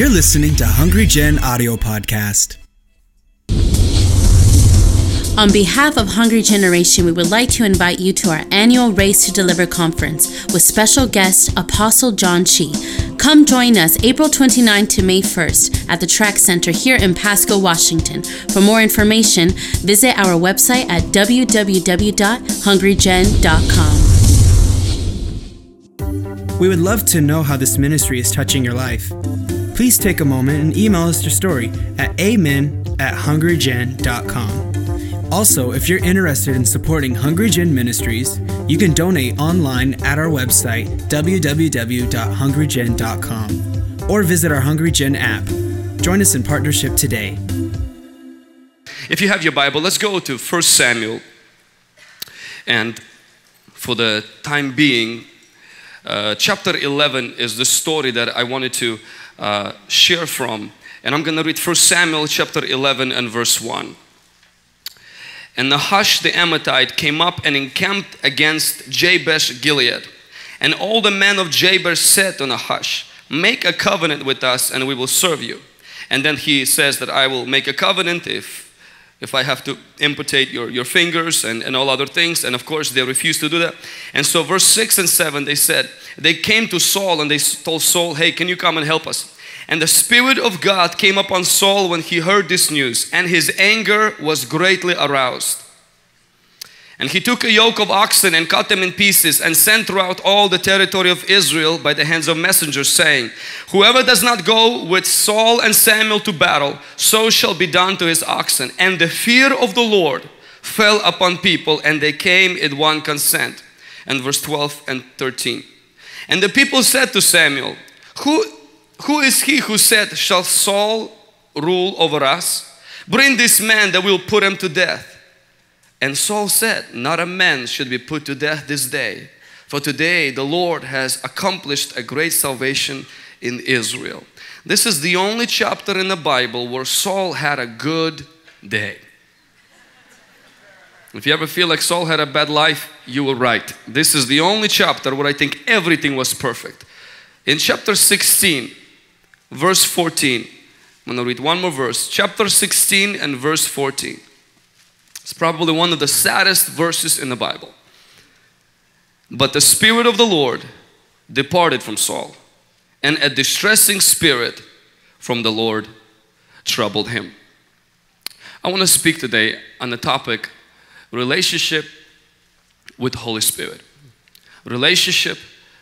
You're listening to Hungry Gen Audio Podcast. On behalf of Hungry Generation, we would like to invite you to our annual Race to Deliver conference with special guest Apostle John Chi. Come join us April 29 to May 1st at the TRAC Center here in Pasco, Washington. For more information, visit our website at www.hungrygen.com. We would love to know how this ministry is touching your life. Please take a moment and email us your story at amen at hungrygen.com. Also, if you're interested in supporting Hungry Gen Ministries, you can donate online at our website, www.hungrygen.com, or visit our Hungry Gen app. Join us in partnership today. If you have your Bible, let's go to 1 Samuel. And for the time being, uh, chapter 11 is the story that I wanted to uh, share from. And I'm going to read 1 Samuel chapter 11 and verse 1. And Nahash the Ammonite came up and encamped against Jabesh Gilead. And all the men of Jabesh said to Nahash, Make a covenant with us and we will serve you. And then he says that I will make a covenant if, if I have to amputate your, your fingers and, and all other things. And of course, they refused to do that. And so, verse 6 and 7, they said, They came to Saul and they told Saul, Hey, can you come and help us? And the Spirit of God came upon Saul when he heard this news, and his anger was greatly aroused. And he took a yoke of oxen and cut them in pieces and sent throughout all the territory of Israel by the hands of messengers, saying, Whoever does not go with Saul and Samuel to battle, so shall be done to his oxen. And the fear of the Lord fell upon people, and they came in one consent. And verse 12 and 13. And the people said to Samuel, Who who is he who said, Shall Saul rule over us? Bring this man that we'll put him to death. And Saul said, Not a man should be put to death this day, for today the Lord has accomplished a great salvation in Israel. This is the only chapter in the Bible where Saul had a good day. If you ever feel like Saul had a bad life, you were right. This is the only chapter where I think everything was perfect. In chapter 16, verse 14. I'm to read one more verse. Chapter 16 and verse 14. It's probably one of the saddest verses in the Bible. But the Spirit of the Lord departed from Saul, and a distressing spirit from the Lord troubled him. I want to speak today on the topic relationship with the Holy Spirit. Relationship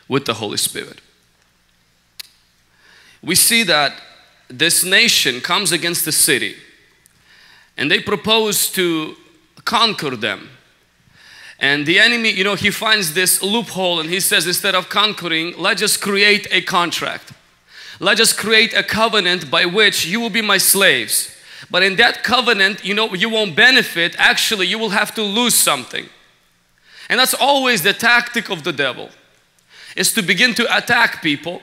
with the Holy Spirit we see that this nation comes against the city and they propose to conquer them. And the enemy, you know, he finds this loophole and he says, instead of conquering, let's just create a contract. Let's just create a covenant by which you will be my slaves. But in that covenant, you know, you won't benefit. Actually, you will have to lose something. And that's always the tactic of the devil, is to begin to attack people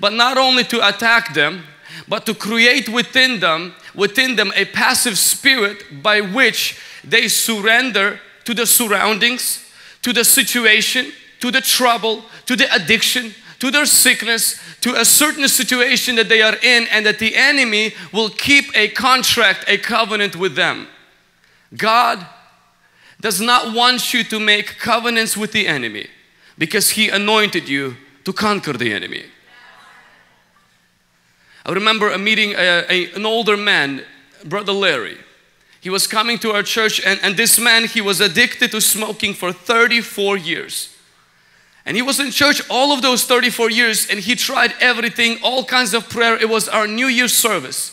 but not only to attack them, but to create within them, within them a passive spirit by which they surrender to the surroundings, to the situation, to the trouble, to the addiction, to their sickness, to a certain situation that they are in, and that the enemy will keep a contract, a covenant with them. God does not want you to make covenants with the enemy because He anointed you to conquer the enemy. I remember a meeting a, a, an older man, Brother Larry. He was coming to our church, and, and this man, he was addicted to smoking for 34 years. And he was in church all of those 34 years, and he tried everything, all kinds of prayer. It was our New Year's service.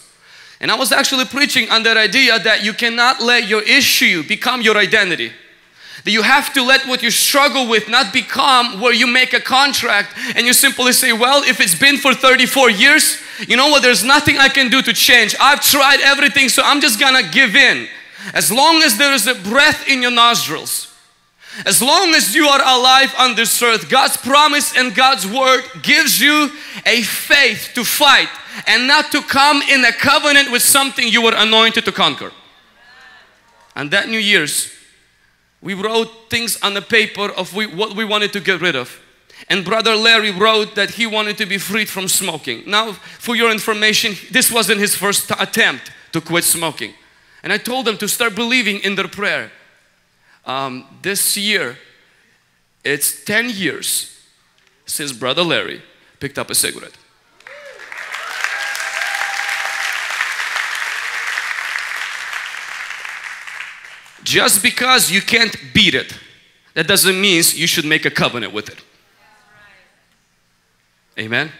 And I was actually preaching on that idea that you cannot let your issue become your identity. That you have to let what you struggle with not become where you make a contract and you simply say, Well, if it's been for 34 years, you know what? There's nothing I can do to change. I've tried everything, so I'm just gonna give in. As long as there is a breath in your nostrils, as long as you are alive on this earth, God's promise and God's word gives you a faith to fight and not to come in a covenant with something you were anointed to conquer. And that New Year's, we wrote things on the paper of we, what we wanted to get rid of. And brother Larry wrote that he wanted to be freed from smoking. Now, for your information, this wasn't his first attempt to quit smoking. And I told them to start believing in their prayer. Um, this year, it's 10 years since brother Larry picked up a cigarette. Just because you can't beat it, that doesn't mean you should make a covenant with it. Amen.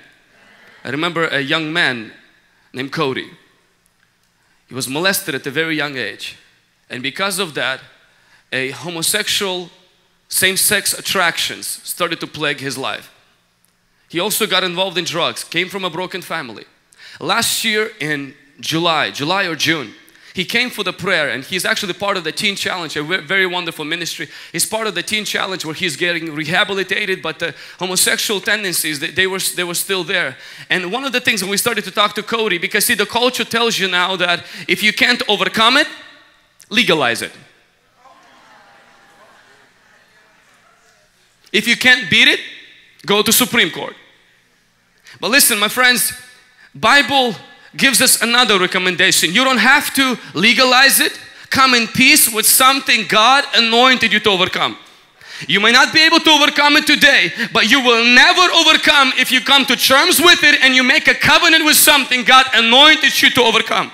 I remember a young man named Cody. He was molested at a very young age. And because of that, a homosexual same sex attractions started to plague his life. He also got involved in drugs, came from a broken family. Last year in July, July or June, he came for the prayer and he's actually part of the Teen Challenge, a very wonderful ministry. He's part of the Teen Challenge where he's getting rehabilitated, but the homosexual tendencies, they, they, were, they were still there. And one of the things when we started to talk to Cody, because see, the culture tells you now that if you can't overcome it, legalize it. If you can't beat it, go to Supreme Court. But listen, my friends, Bible gives us another recommendation. You don't have to legalize it. Come in peace with something God anointed you to overcome. You may not be able to overcome it today, but you will never overcome if you come to terms with it and you make a covenant with something God anointed you to overcome.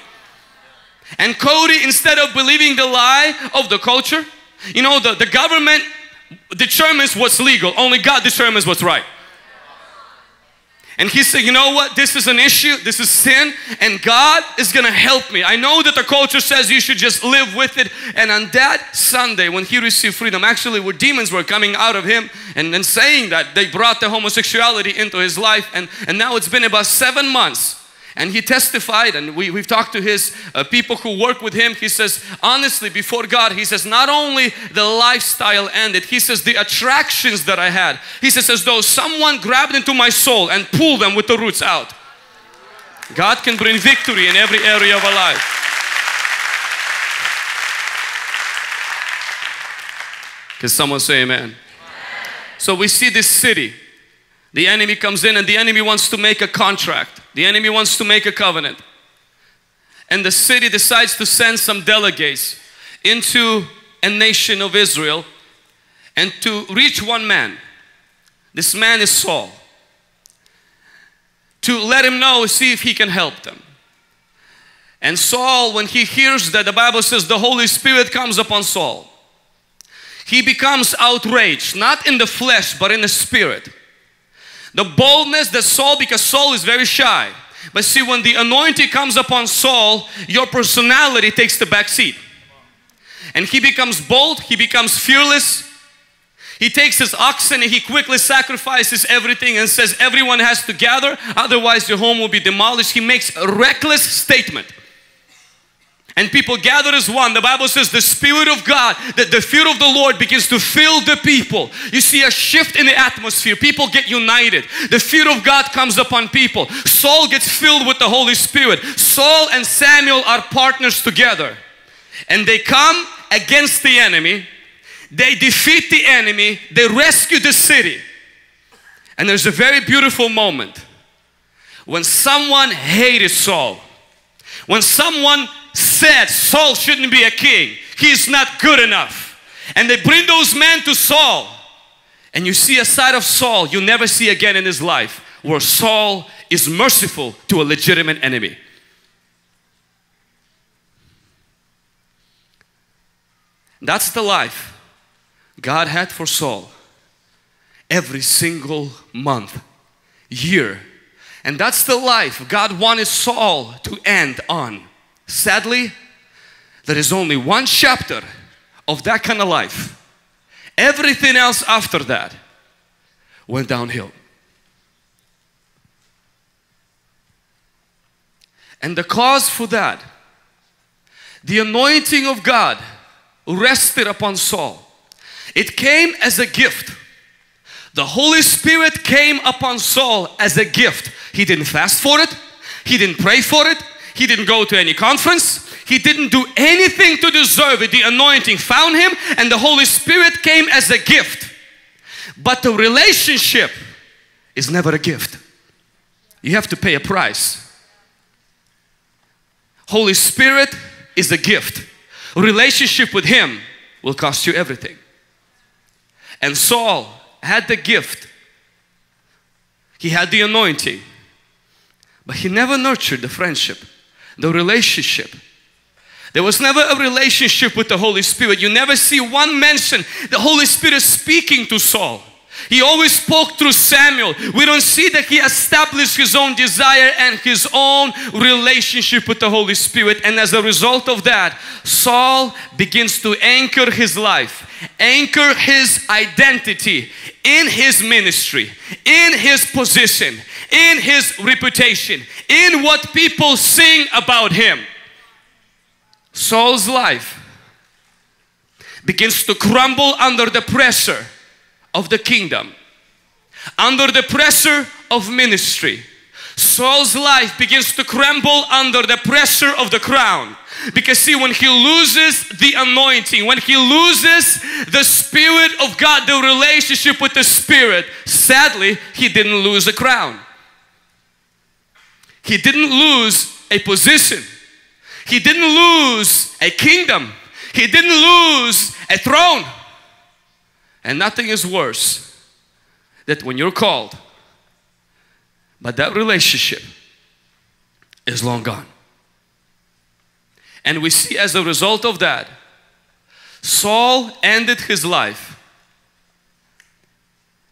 And Cody, instead of believing the lie of the culture, you know, the, the government determines what's legal, only God determines what's right. And he said, You know what? This is an issue, this is sin, and God is gonna help me. I know that the culture says you should just live with it. And on that Sunday, when he received freedom, actually, where demons were coming out of him and, and saying that they brought the homosexuality into his life, and, and now it's been about seven months and he testified, and we, we've talked to his uh, people who work with him. He says, honestly, before God, he says, not only the lifestyle ended, he says, the attractions that I had. He says, as though someone grabbed into my soul and pulled them with the roots out. God can bring victory in every area of our life. Can someone say amen? amen? So we see this city the enemy comes in and the enemy wants to make a contract. The enemy wants to make a covenant. And the city decides to send some delegates into a nation of Israel and to reach one man. This man is Saul. To let him know, see if he can help them. And Saul, when he hears that the Bible says the Holy Spirit comes upon Saul, he becomes outraged, not in the flesh, but in the spirit. The boldness that Saul, because Saul is very shy. But see, when the anointing comes upon Saul, your personality takes the back seat. And he becomes bold, he becomes fearless. He takes his oxen and he quickly sacrifices everything and says, Everyone has to gather, otherwise, your home will be demolished. He makes a reckless statement and people gather as one. The Bible says the Spirit of God, that the fear of the Lord begins to fill the people. You see a shift in the atmosphere. People get united. The fear of God comes upon people. Saul gets filled with the Holy Spirit. Saul and Samuel are partners together. And they come against the enemy. They defeat the enemy. They rescue the city. And there's a very beautiful moment when someone hated Saul. When someone said Saul shouldn't be a king. He's not good enough. And they bring those men to Saul. And you see a side of Saul you never see again in his life where Saul is merciful to a legitimate enemy. That's the life God had for Saul every single month, year. And that's the life God wanted Saul to end on. Sadly, there is only one chapter of that kind of life. Everything else after that went downhill. And the cause for that, the anointing of God rested upon Saul. It came as a gift. The Holy Spirit came upon Saul as a gift. He didn't fast for it, he didn't pray for it, he didn't go to any conference. He didn't do anything to deserve it. The anointing found him and the Holy Spirit came as a gift. But the relationship is never a gift. You have to pay a price. Holy Spirit is a gift. Relationship with Him will cost you everything. And Saul had the gift, he had the anointing, but he never nurtured the friendship, the relationship. There was never a relationship with the Holy Spirit. You never see one mention the Holy Spirit speaking to Saul. He always spoke through Samuel. We don't see that he established his own desire and his own relationship with the Holy Spirit. And as a result of that, Saul begins to anchor his life, anchor his identity in his ministry, in his position, in his reputation, in what people sing about him. Saul's life begins to crumble under the pressure of the kingdom, under the pressure of ministry. Saul's life begins to crumble under the pressure of the crown. Because see, when he loses the anointing, when he loses the Spirit of God, the relationship with the Spirit, sadly, he didn't lose a crown. He didn't lose a position. He didn't lose a kingdom. He didn't lose a throne. And nothing is worse that when you're called, but that relationship is long gone. And we see as a result of that, Saul ended his life.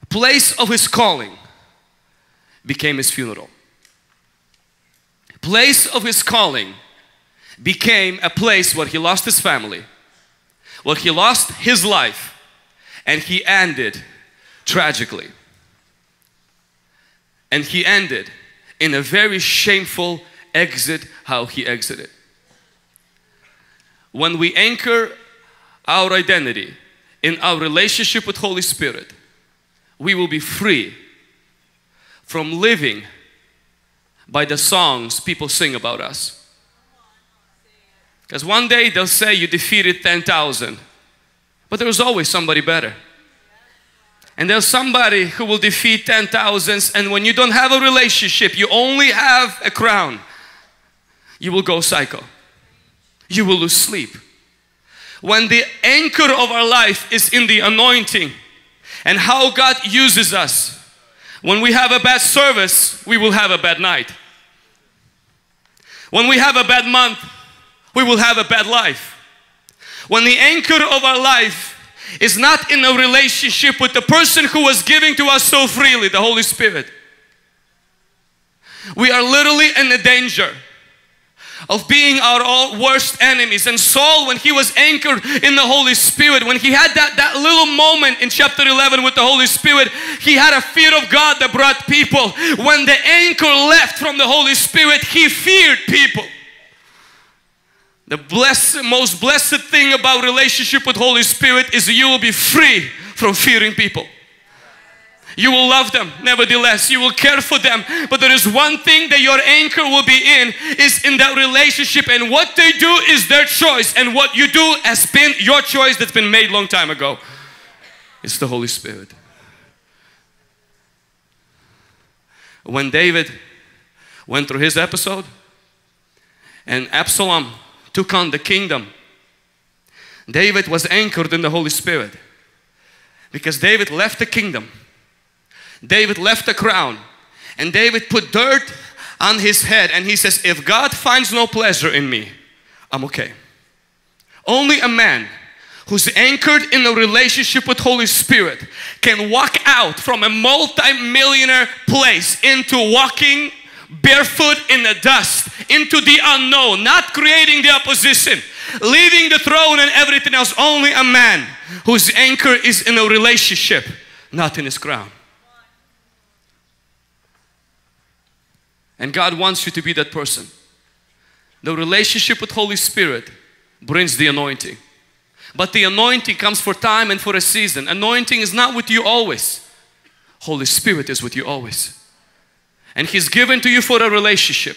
Place of his calling became his funeral. Place of his calling became a place where he lost his family, where he lost his life, and he ended tragically. And he ended in a very shameful exit how he exited. When we anchor our identity in our relationship with Holy Spirit, we will be free from living by the songs people sing about us. Because one day they'll say you defeated 10,000. But there's always somebody better. And there's somebody who will defeat 10,000s and when you don't have a relationship, you only have a crown, you will go psycho. You will lose sleep. When the anchor of our life is in the anointing and how God uses us, when we have a bad service, we will have a bad night. When we have a bad month, we will have a bad life. When the anchor of our life is not in a relationship with the person who was giving to us so freely, the Holy Spirit, we are literally in the danger of being our worst enemies. And Saul, when he was anchored in the Holy Spirit, when he had that, that little moment in chapter 11 with the Holy Spirit, he had a fear of God that brought people. When the anchor left from the Holy Spirit, he feared people. The blessed, most blessed thing about relationship with Holy Spirit is you will be free from fearing people. You will love them, nevertheless. You will care for them. But there is one thing that your anchor will be in is in that relationship. And what they do is their choice. And what you do has been your choice that's been made long time ago. It's the Holy Spirit. When David went through his episode and Absalom took on the kingdom. David was anchored in the Holy Spirit because David left the kingdom. David left the crown and David put dirt on his head and he says, If God finds no pleasure in me, I'm okay. Only a man who's anchored in a relationship with Holy Spirit can walk out from a multi-millionaire place into walking barefoot in the dust into the unknown, not creating the opposition, leaving the throne and everything else. Only a man whose anchor is in a relationship, not in his crown. And God wants you to be that person. The relationship with Holy Spirit brings the anointing. But the anointing comes for time and for a season. Anointing is not with you always. Holy Spirit is with you always and He's given to you for a relationship.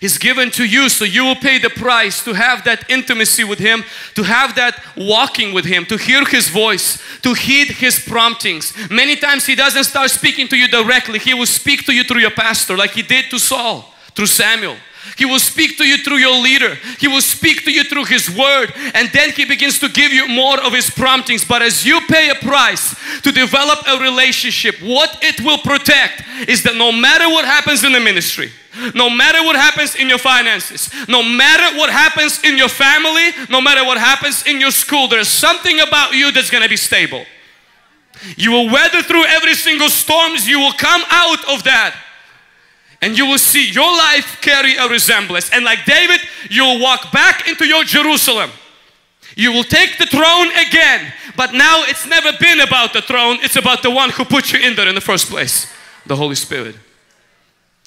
He's given to you so you will pay the price to have that intimacy with Him, to have that walking with Him, to hear His voice, to heed His promptings. Many times He doesn't start speaking to you directly, He will speak to you through your pastor, like He did to Saul, through Samuel. He will speak to you through your leader. He will speak to you through His Word. And then He begins to give you more of His promptings. But as you pay a price to develop a relationship, what it will protect is that no matter what happens in the ministry, no matter what happens in your finances, no matter what happens in your family, no matter what happens in your school, there's something about you that's going to be stable. You will weather through every single storms, you will come out of that and you will see your life carry a resemblance. And like David, you will walk back into your Jerusalem. You will take the throne again, but now it's never been about the throne, it's about the one who put you in there in the first place the Holy Spirit.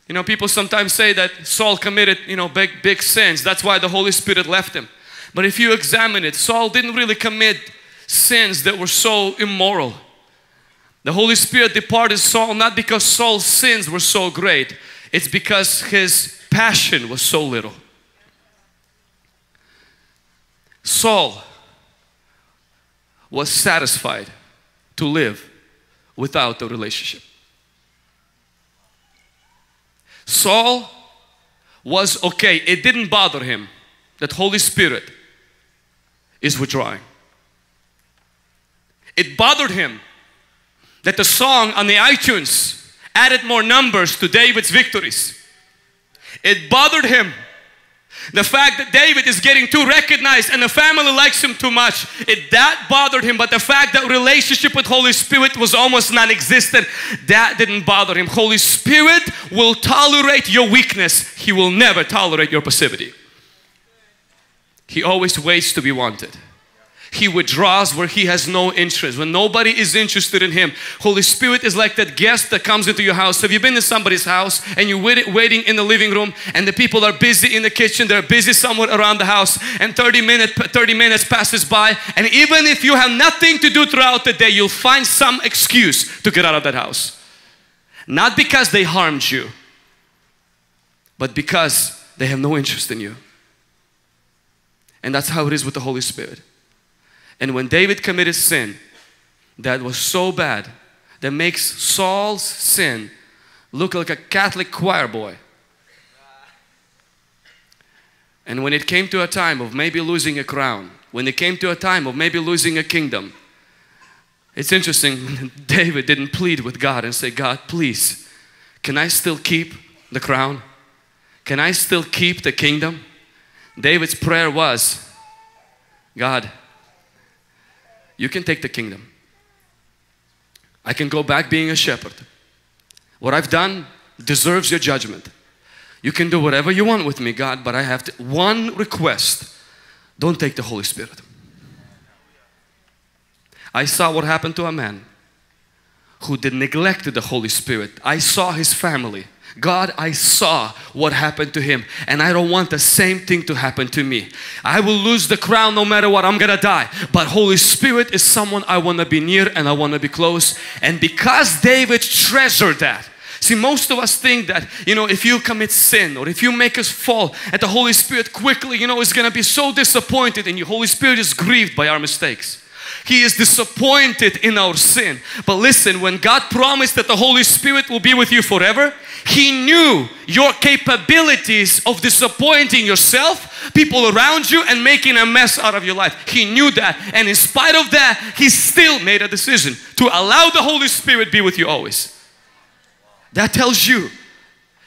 You know, people sometimes say that Saul committed, you know, big, big sins. That's why the Holy Spirit left him. But if you examine it, Saul didn't really commit sins that were so immoral. The Holy Spirit departed Saul not because Saul's sins were so great, it's because his passion was so little. Saul was satisfied to live without the relationship. Saul was okay. It didn't bother him that Holy Spirit is withdrawing. It bothered him that the song on the iTunes added more numbers to David's victories. It bothered him the fact that David is getting too recognized and the family likes him too much, it that bothered him. But the fact that relationship with Holy Spirit was almost non-existent, that didn't bother him. Holy Spirit will tolerate your weakness. He will never tolerate your passivity. He always waits to be wanted. He withdraws where he has no interest. When nobody is interested in him, Holy Spirit is like that guest that comes into your house. Have you been to somebody's house and you're waiting in the living room and the people are busy in the kitchen, they're busy somewhere around the house and 30 minutes 30 minutes passes by and even if you have nothing to do throughout the day, you'll find some excuse to get out of that house. Not because they harmed you, but because they have no interest in you. And that's how it is with the Holy Spirit. And when David committed sin that was so bad that makes Saul's sin look like a Catholic choir boy. And when it came to a time of maybe losing a crown, when it came to a time of maybe losing a kingdom, it's interesting, David didn't plead with God and say, God, please, can I still keep the crown? Can I still keep the kingdom? David's prayer was, God, you can take the kingdom. I can go back being a shepherd. What I've done deserves your judgment. You can do whatever you want with me, God, but I have to, one request don't take the Holy Spirit. I saw what happened to a man who did neglected the Holy Spirit. I saw his family God, I saw what happened to him and I don't want the same thing to happen to me. I will lose the crown no matter what, I'm gonna die. But Holy Spirit is someone I want to be near and I want to be close. And because David treasured that, See, most of us think that, you know, if you commit sin or if you make us fall at the Holy Spirit quickly, you know, is going to be so disappointed and your Holy Spirit is grieved by our mistakes. He is disappointed in our sin. But listen, when God promised that the Holy Spirit will be with you forever, He knew your capabilities of disappointing yourself, people around you, and making a mess out of your life. He knew that. And in spite of that, He still made a decision to allow the Holy Spirit be with you always. That tells you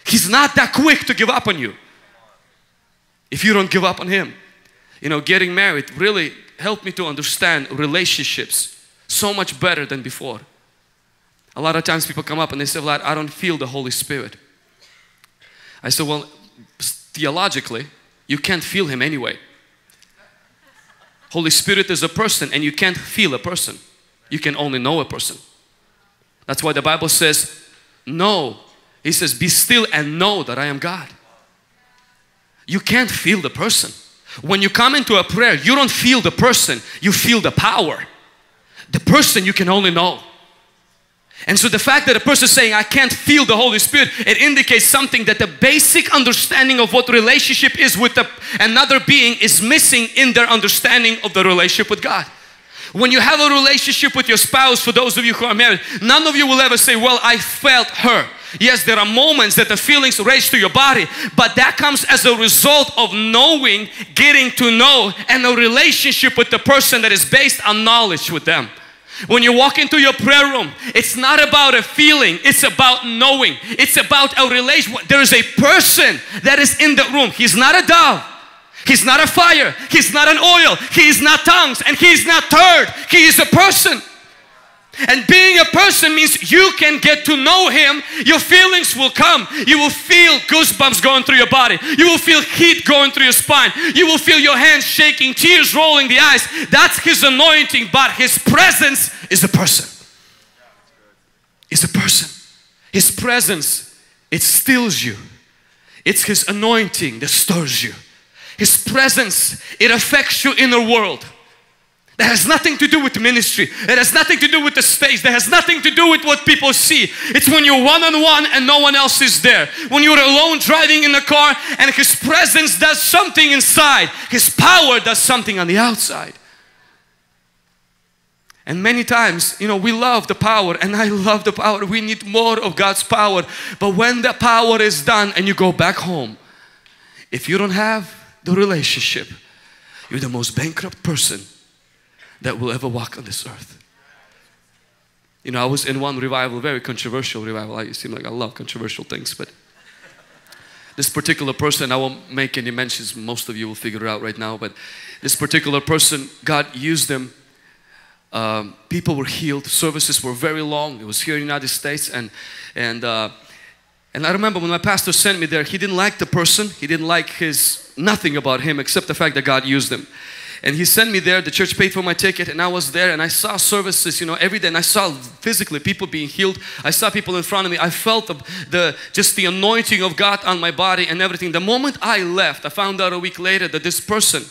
He's not that quick to give up on you. If you don't give up on Him. You know, getting married really helped me to understand relationships so much better than before. A lot of times people come up and they say, well, I don't feel the Holy Spirit. I said, well, theologically, you can't feel Him anyway. Holy Spirit is a person and you can't feel a person. You can only know a person. That's why the Bible says, know. He says, be still and know that I am God. You can't feel the person. When you come into a prayer, you don't feel the person, you feel the power. The person you can only know. And so the fact that a person is saying, I can't feel the Holy Spirit, it indicates something that the basic understanding of what relationship is with the, another being is missing in their understanding of the relationship with God. When you have a relationship with your spouse, for those of you who are married, none of you will ever say, Well, I felt her. Yes, there are moments that the feelings race to your body, but that comes as a result of knowing, getting to know, and a relationship with the person that is based on knowledge with them. When you walk into your prayer room, it's not about a feeling, it's about knowing. It's about a relation. There is a person that is in the room. He's not a dove. He's not a fire. He's not an oil. He is not tongues and he is not third. He is a person. And being a person means you can get to know Him. Your feelings will come. You will feel goosebumps going through your body. You will feel heat going through your spine. You will feel your hands shaking, tears rolling the eyes. That's His anointing, but His presence is a person. Is a person. His presence, it stills you. It's His anointing that stirs you. His presence, it affects your inner world. That has nothing to do with ministry. It has nothing to do with the stage. That has nothing to do with what people see. It's when you're one on one and no one else is there. When you're alone driving in the car and His presence does something inside, His power does something on the outside. And many times, you know, we love the power and I love the power. We need more of God's power. But when the power is done and you go back home, if you don't have the relationship, you're the most bankrupt person that will ever walk on this earth. You know, I was in one revival, very controversial revival. I seem like I love controversial things, but this particular person, I won't make any mentions, most of you will figure it out right now, but this particular person, God used them. Um, people were healed, services were very long. It was here in the United States, and and uh, and I remember when my pastor sent me there, he didn't like the person, he didn't like his nothing about him except the fact that God used him. And he sent me there, the church paid for my ticket and I was there and I saw services, you know, every day and I saw physically people being healed. I saw people in front of me. I felt the, the just the anointing of God on my body and everything. The moment I left, I found out a week later that this person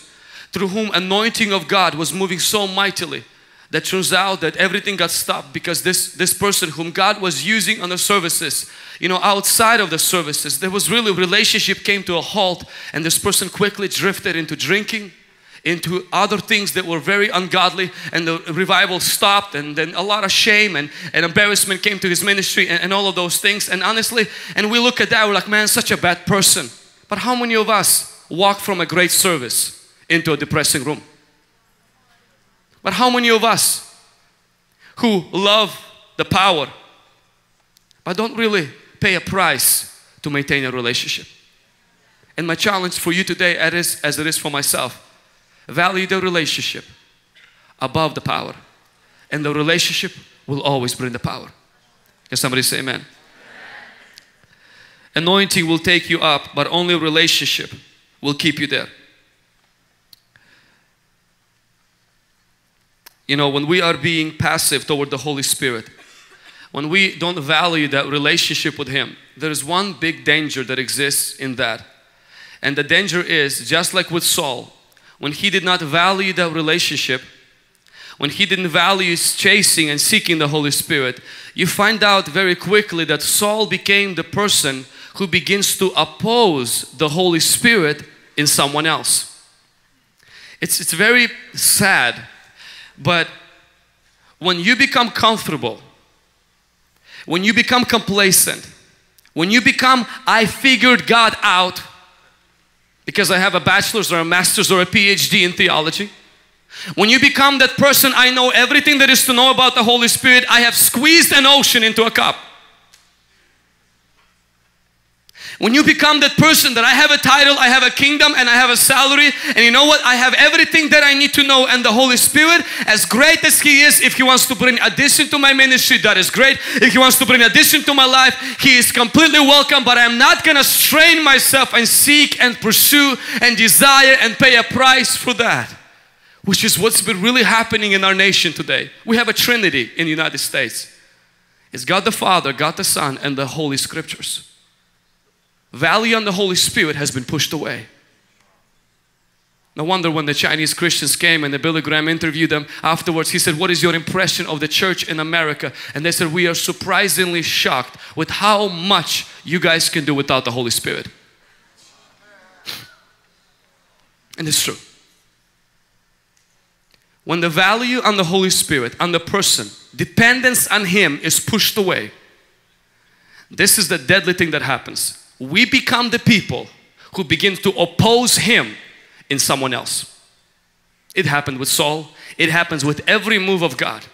through whom anointing of God was moving so mightily that turns out that everything got stopped because this this person whom God was using on the services you know outside of the services there was really relationship came to a halt and this person quickly drifted into drinking into other things that were very ungodly and the revival stopped and then a lot of shame and, and embarrassment came to his ministry and, and all of those things. And honestly and we look at that we're like man such a bad person. But how many of us walk from a great service into a depressing room? But how many of us who love the power but don't really pay a price to maintain a relationship? And my challenge for you today as it is for myself value the relationship above the power. And the relationship will always bring the power. Can somebody say amen? Anointing will take you up, but only relationship will keep you there. You know, when we are being passive toward the Holy Spirit, when we don't value that relationship with Him, there is one big danger that exists in that. And the danger is just like with Saul, when he did not value that relationship, when he didn't value chasing and seeking the Holy Spirit, you find out very quickly that Saul became the person who begins to oppose the Holy Spirit in someone else. It's, it's very sad, but when you become comfortable, when you become complacent, when you become, I figured God out, because I have a bachelor's or a master's or a PhD in theology. When you become that person, I know everything there is to know about the Holy Spirit. I have squeezed an ocean into a cup. When you become that person that I have a title, I have a kingdom, and I have a salary, and you know what? I have everything that I need to know, and the Holy Spirit, as great as He is, if He wants to bring addition to my ministry, that is great. If He wants to bring addition to my life, He is completely welcome, but I'm not gonna strain myself and seek and pursue and desire and pay a price for that. Which is what's been really happening in our nation today. We have a Trinity in the United States. It's God the Father, God the Son, and the Holy Scriptures value on the Holy Spirit has been pushed away. No wonder when the Chinese Christians came and the Billy Graham interviewed them afterwards, he said, What is your impression of the church in America? And they said, We are surprisingly shocked with how much you guys can do without the Holy Spirit. And it's true. When the value on the Holy Spirit, on the person, dependence on Him is pushed away, this is the deadly thing that happens. We become the people who begin to oppose Him in someone else. It happened with Saul, it happens with every move of God.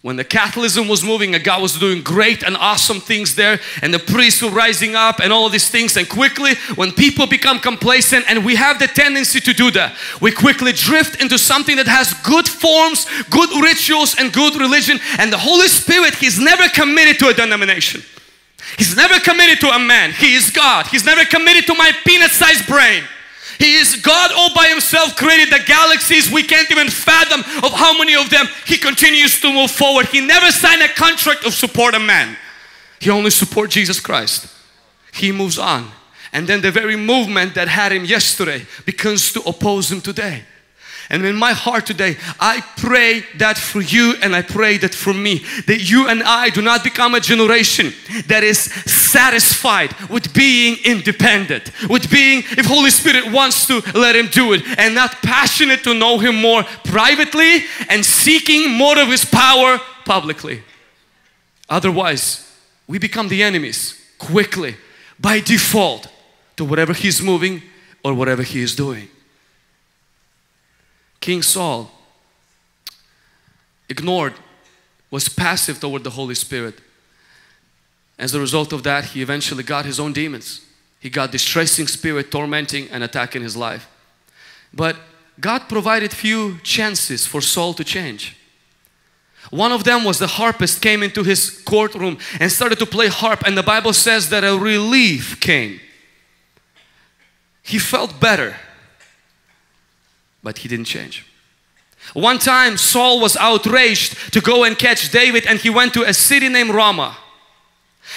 When the Catholicism was moving and God was doing great and awesome things there and the priests were rising up and all these things and quickly when people become complacent and we have the tendency to do that we quickly drift into something that has good forms, good rituals and good religion and the Holy Spirit He's never committed to a denomination. He's never committed to a man. He is God. He's never committed to my peanut-sized brain. He is God all by himself created the galaxies we can't even fathom of how many of them he continues to move forward. He never signed a contract of support a man. He only support Jesus Christ. He moves on. And then the very movement that had him yesterday begins to oppose him today. And in my heart today, I pray that for you and I pray that for me, that you and I do not become a generation that is satisfied with being independent, with being, if Holy Spirit wants to, let Him do it, and not passionate to know Him more privately and seeking more of His power publicly. Otherwise, we become the enemies quickly by default to whatever He's moving or whatever He is doing. King Saul ignored, was passive toward the Holy Spirit. As a result of that, he eventually got his own demons. He got distressing spirit tormenting and attacking his life. But God provided few chances for Saul to change. One of them was the harpist came into his courtroom and started to play harp and the Bible says that a relief came. He felt better but he didn't change. One time Saul was outraged to go and catch David and he went to a city named Ramah.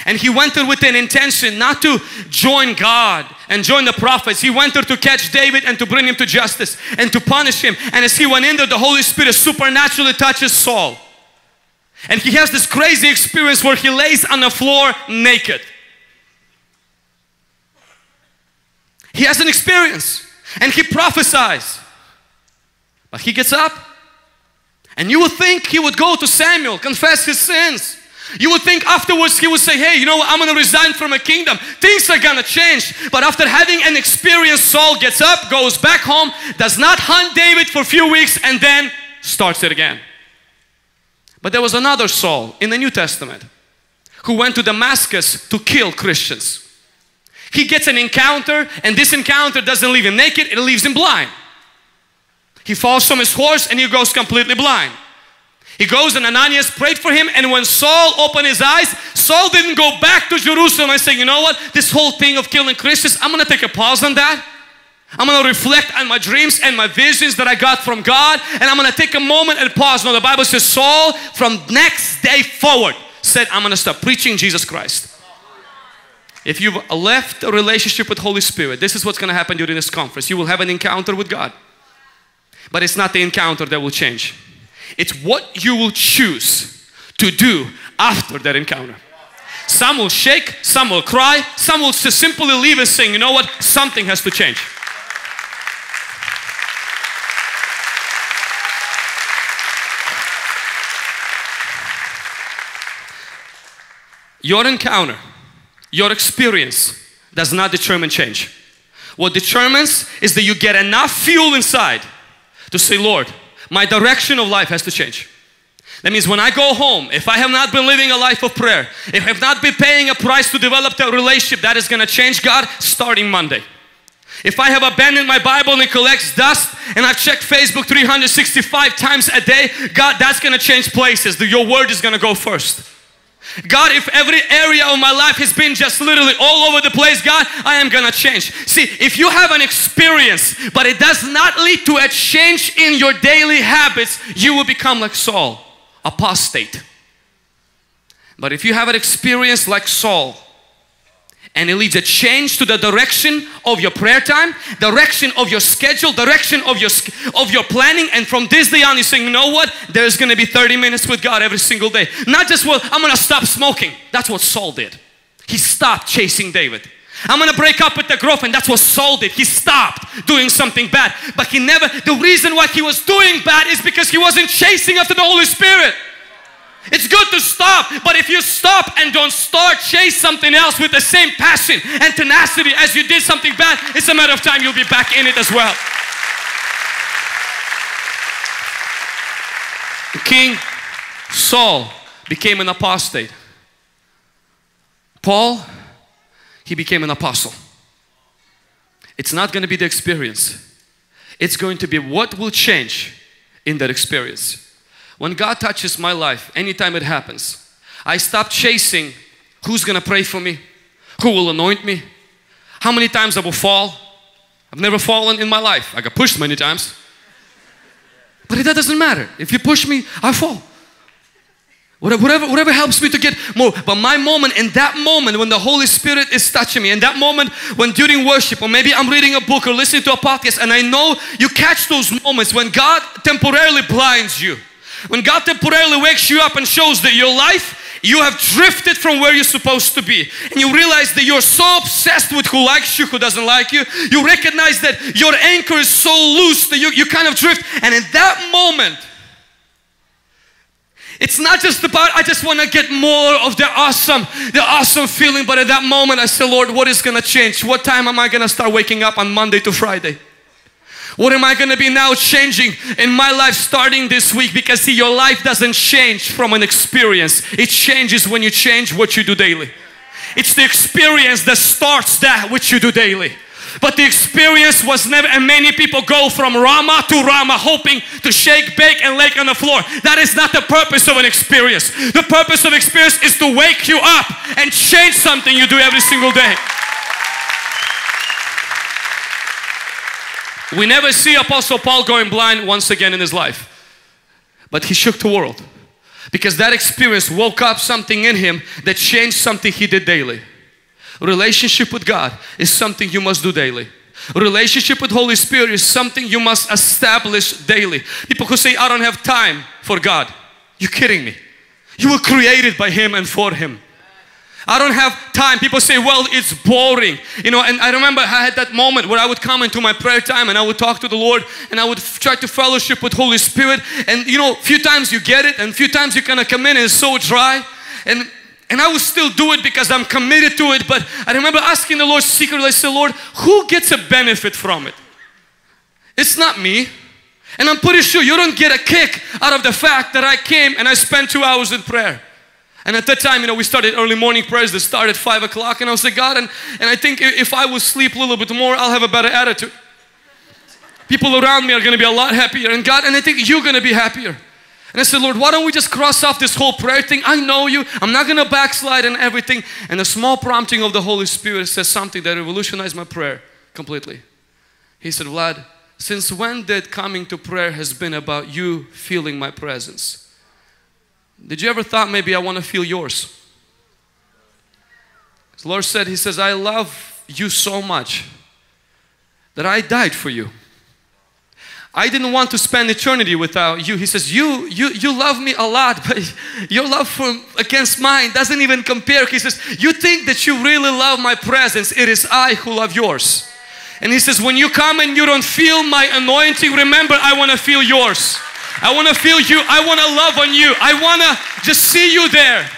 And he went there with an intention not to join God and join the prophets. He went there to catch David and to bring him to justice and to punish him. And as he went in there, the Holy Spirit supernaturally touches Saul. And he has this crazy experience where he lays on the floor naked. He has an experience and he prophesies. But he gets up and you would think he would go to Samuel, confess his sins. You would think afterwards he would say, Hey, you know what? I'm to resign from a kingdom. Things are to change. But after having an experience, Saul gets up, goes back home, does not hunt David for a few weeks, and then starts it again. But there was another Saul in the New Testament who went to Damascus to kill Christians. He gets an encounter, and this encounter doesn't leave him naked, it leaves him blind. He falls from his horse and he goes completely blind. He goes and Ananias prayed for him and when Saul opened his eyes, Saul didn't go back to Jerusalem and say, you know what, this whole thing of killing Christians, I'm going to take a pause on that. I'm going to reflect on my dreams and my visions that I got from God and I'm going to take a moment and pause. No, the Bible says Saul from next day forward said, I'm going to stop preaching Jesus Christ. If you've left a relationship with Holy Spirit, this is what's going to happen during this conference. You will have an encounter with God. But it's not the encounter that will change. It's what you will choose to do after that encounter. Some will shake, some will cry, some will just simply leave and saying, you know what, something has to change. Your encounter, your experience does not determine change. What determines is that you get enough fuel inside to say, Lord, my direction of life has to change. That means when I go home, if I have not been living a life of prayer, if I have not been paying a price to develop that relationship, that is going to change God starting Monday. If I have abandoned my Bible and it collects dust and I've checked Facebook 365 times a day, God, that's going to change places. Your word is going to go first. God, if every area of my life has been just literally all over the place, God, I am gonna change. See, if you have an experience, but it does not lead to a change in your daily habits, you will become like Saul, apostate. But if you have an experience like Saul, and it leads a change to the direction of your prayer time direction of your schedule direction of your of your planning and from this day on you're saying you know what there's going to be 30 minutes with god every single day not just well i'm going to stop smoking that's what saul did he stopped chasing david I'm gonna break up with the girlfriend. That's what Saul did. He stopped doing something bad. But he never, the reason why he was doing bad is because he wasn't chasing after the Holy Spirit. It's good to stop, but if you stop and don't start, chase something else with the same passion and tenacity as you did something bad, it's a matter of time you'll be back in it as well. King Saul became an apostate. Paul, he became an apostle. It's not going to be the experience, it's going to be what will change in that experience. When God touches my life, anytime it happens, I stop chasing who's gonna pray for me, who will anoint me, how many times I will fall. I've never fallen in my life. I got pushed many times. But that doesn't matter. If you push me, I fall. Whatever, whatever helps me to get more. But my moment, in that moment when the Holy Spirit is touching me, in that moment when during worship, or maybe I'm reading a book or listening to a podcast, and I know you catch those moments when God temporarily blinds you. When God temporarily wakes you up and shows that your life you have drifted from where you're supposed to be and you realize that you're so obsessed with who likes you who doesn't like you you recognize that your anchor is so loose that you, you kind of drift and in that moment it's not just about I just want to get more of the awesome, the awesome feeling, but at that moment I say, Lord, what is gonna change? What time am I gonna start waking up on Monday to Friday? What am I going to be now changing in my life starting this week? Because see, your life doesn't change from an experience. It changes when you change what you do daily. It's the experience that starts that which you do daily. But the experience was never, and many people go from Rama to Rama hoping to shake, bake, and lay on the floor. That is not the purpose of an experience. The purpose of experience is to wake you up and change something you do every single day. We never see Apostle Paul going blind once again in his life. But he shook the world because that experience woke up something in him that changed something he did daily. Relationship with God is something you must do daily. Relationship with Holy Spirit is something you must establish daily. People who say, I don't have time for God. You're kidding me. You were created by Him and for Him. I don't have time. People say, well, it's boring. You know, and I remember I had that moment where I would come into my prayer time and I would talk to the Lord and I would try to fellowship with Holy Spirit. And you know, a few times you get it and a few times you kind of come in and it's so dry. And and I would still do it because I'm committed to it. But I remember asking the Lord secretly, I said, Lord, who gets a benefit from it? It's not me. And I'm pretty sure you don't get a kick out of the fact that I came and I spent two hours in prayer. And at that time, you know, we started early morning prayers that started at 5 o'clock. And I was like, God, and, and I think if I would sleep a little bit more, I'll have a better attitude. People around me are going to be a lot happier. And God, and I think you're going to be happier. And I said, Lord, why don't we just cross off this whole prayer thing? I know you. I'm not going to backslide and everything. And a small prompting of the Holy Spirit says something that revolutionized my prayer completely. He said, Vlad, since when did coming to prayer has been about you feeling my presence? Did you ever thought maybe I want to feel yours? The Lord said, He says, I love you so much that I died for you. I didn't want to spend eternity without you. He says, you, you, you love me a lot, but your love for, against mine doesn't even compare. He says, you think that you really love my presence. It is I who love yours. And he says, when you come and you don't feel my anointing, remember I want to feel yours. I want to feel you. I want to love on you. I want to just see you there.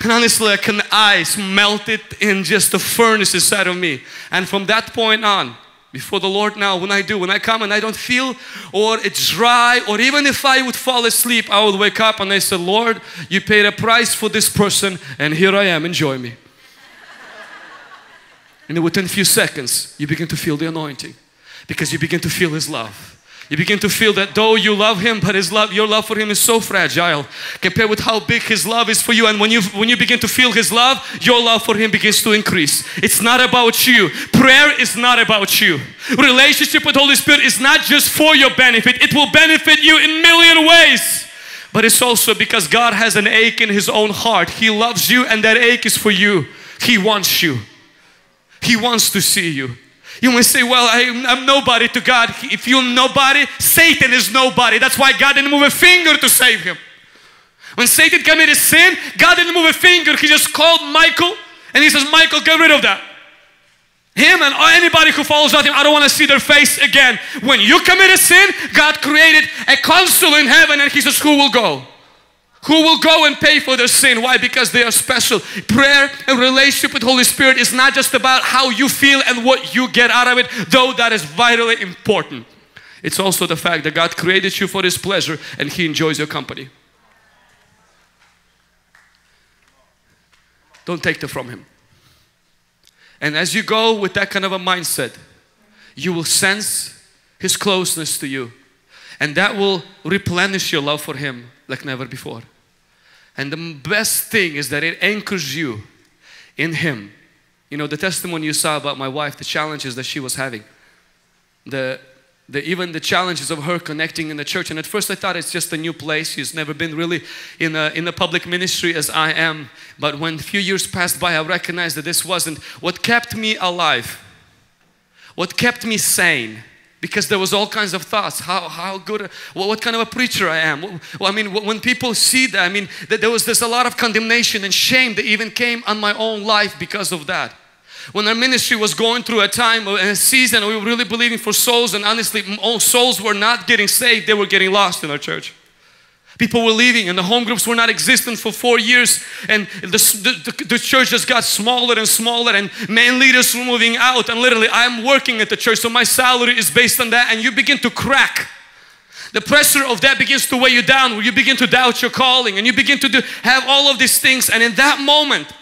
And honestly, like an ice melted in just the furnace inside of me. And from that point on, before the Lord now, when I do, when I come and I don't feel or it's dry, or even if I would fall asleep, I would wake up and I say, Lord, you paid a price for this person, and here I am, enjoy me. and within a few seconds, you begin to feel the anointing because you begin to feel His love. You begin to feel that though you love him, but his love, your love for him is so fragile compared with how big his love is for you. And when you when you begin to feel his love, your love for him begins to increase. It's not about you. Prayer is not about you. Relationship with Holy Spirit is not just for your benefit. It will benefit you in million ways. But it's also because God has an ache in his own heart. He loves you and that ache is for you. He wants you. He wants to see you. You may say, Well, I, am nobody to God. If you're nobody, Satan is nobody. That's why God didn't move a finger to save him. When Satan committed sin, God didn't move a finger. He just called Michael and he says, Michael, get rid of that. Him and anybody who follows not him, I don't want to see their face again. When you commit a sin, God created a consul in heaven and he says, Who will go? Who will go and pay for their sin? Why? Because they are special. Prayer and relationship with Holy Spirit is not just about how you feel and what you get out of it, though that is vitally important. It's also the fact that God created you for His pleasure and He enjoys your company. Don't take that from Him. And as you go with that kind of a mindset, you will sense His closeness to you. And that will replenish your love for Him like never before. And the best thing is that it anchors you in Him. You know, the testimony you saw about my wife, the challenges that she was having, the, the, even the challenges of her connecting in the church. And at first I thought it's just a new place. She's never been really in a, in a public ministry as I am. But when a few years passed by, I recognized that this wasn't what kept me alive, what kept me sane because there was all kinds of thoughts. How, how good well, what kind of a preacher i am? Well, i mean when people see that i mean that there was there's a lot of condemnation and shame that even came on my own life because of that. When our ministry was going through a time and a season we were really believing for souls and honestly all souls were not getting saved they were getting lost in our church People were leaving and the home groups were not existent for four years. And the, the, the, church just got smaller and smaller and main leaders were moving out. And literally I'm working at the church so my salary is based on that. And you begin to crack. The pressure of that begins to weigh you down. Where you begin to doubt your calling and you begin to do, have all of these things. And in that moment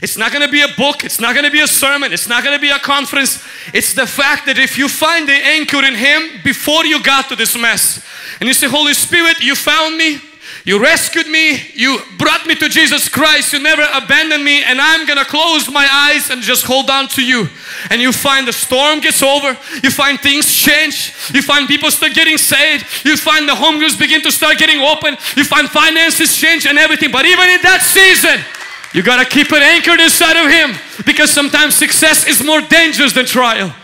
it's not going to be a book, it's not going to be a sermon, it's not going to be a conference. It's the fact that if you find the anchor in Him before you got to this mess, and you say, Holy Spirit, you found me, you rescued me, you brought me to Jesus Christ, you never abandoned me, and I'm gonna close my eyes and just hold on to you. And you find the storm gets over, you find things change, you find people start getting saved, you find the home groups begin to start getting open, you find finances change and everything. But even in that season, you gotta keep it anchored inside of Him because sometimes success is more dangerous than trial.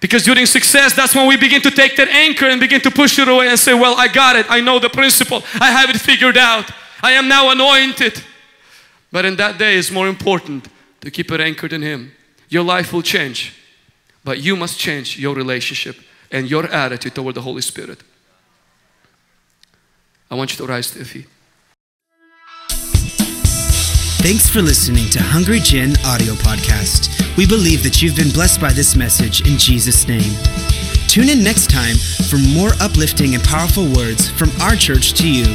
Because during success, that's when we begin to take that anchor and begin to push it away and say, Well, I got it. I know the principle. I have it figured out. I am now anointed. But in that day, it's more important to keep it anchored in Him. Your life will change, but you must change your relationship and your attitude toward the Holy Spirit. I want you to rise to your feet. Thanks for listening to Hungry Gen audio podcast. We believe that you've been blessed by this message in Jesus' name. Tune in next time for more uplifting and powerful words from our church to you.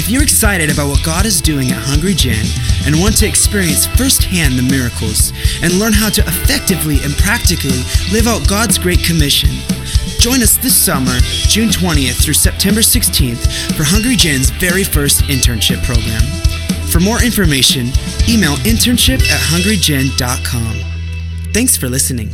If you're excited about what God is doing at Hungry Gen and want to experience firsthand the miracles and learn how to effectively and practically live out God's Great Commission, join us this summer, June 20th through September 16th, for Hungry Gen's very first internship program. For more information, email internship at hungrygen.com. Thanks for listening.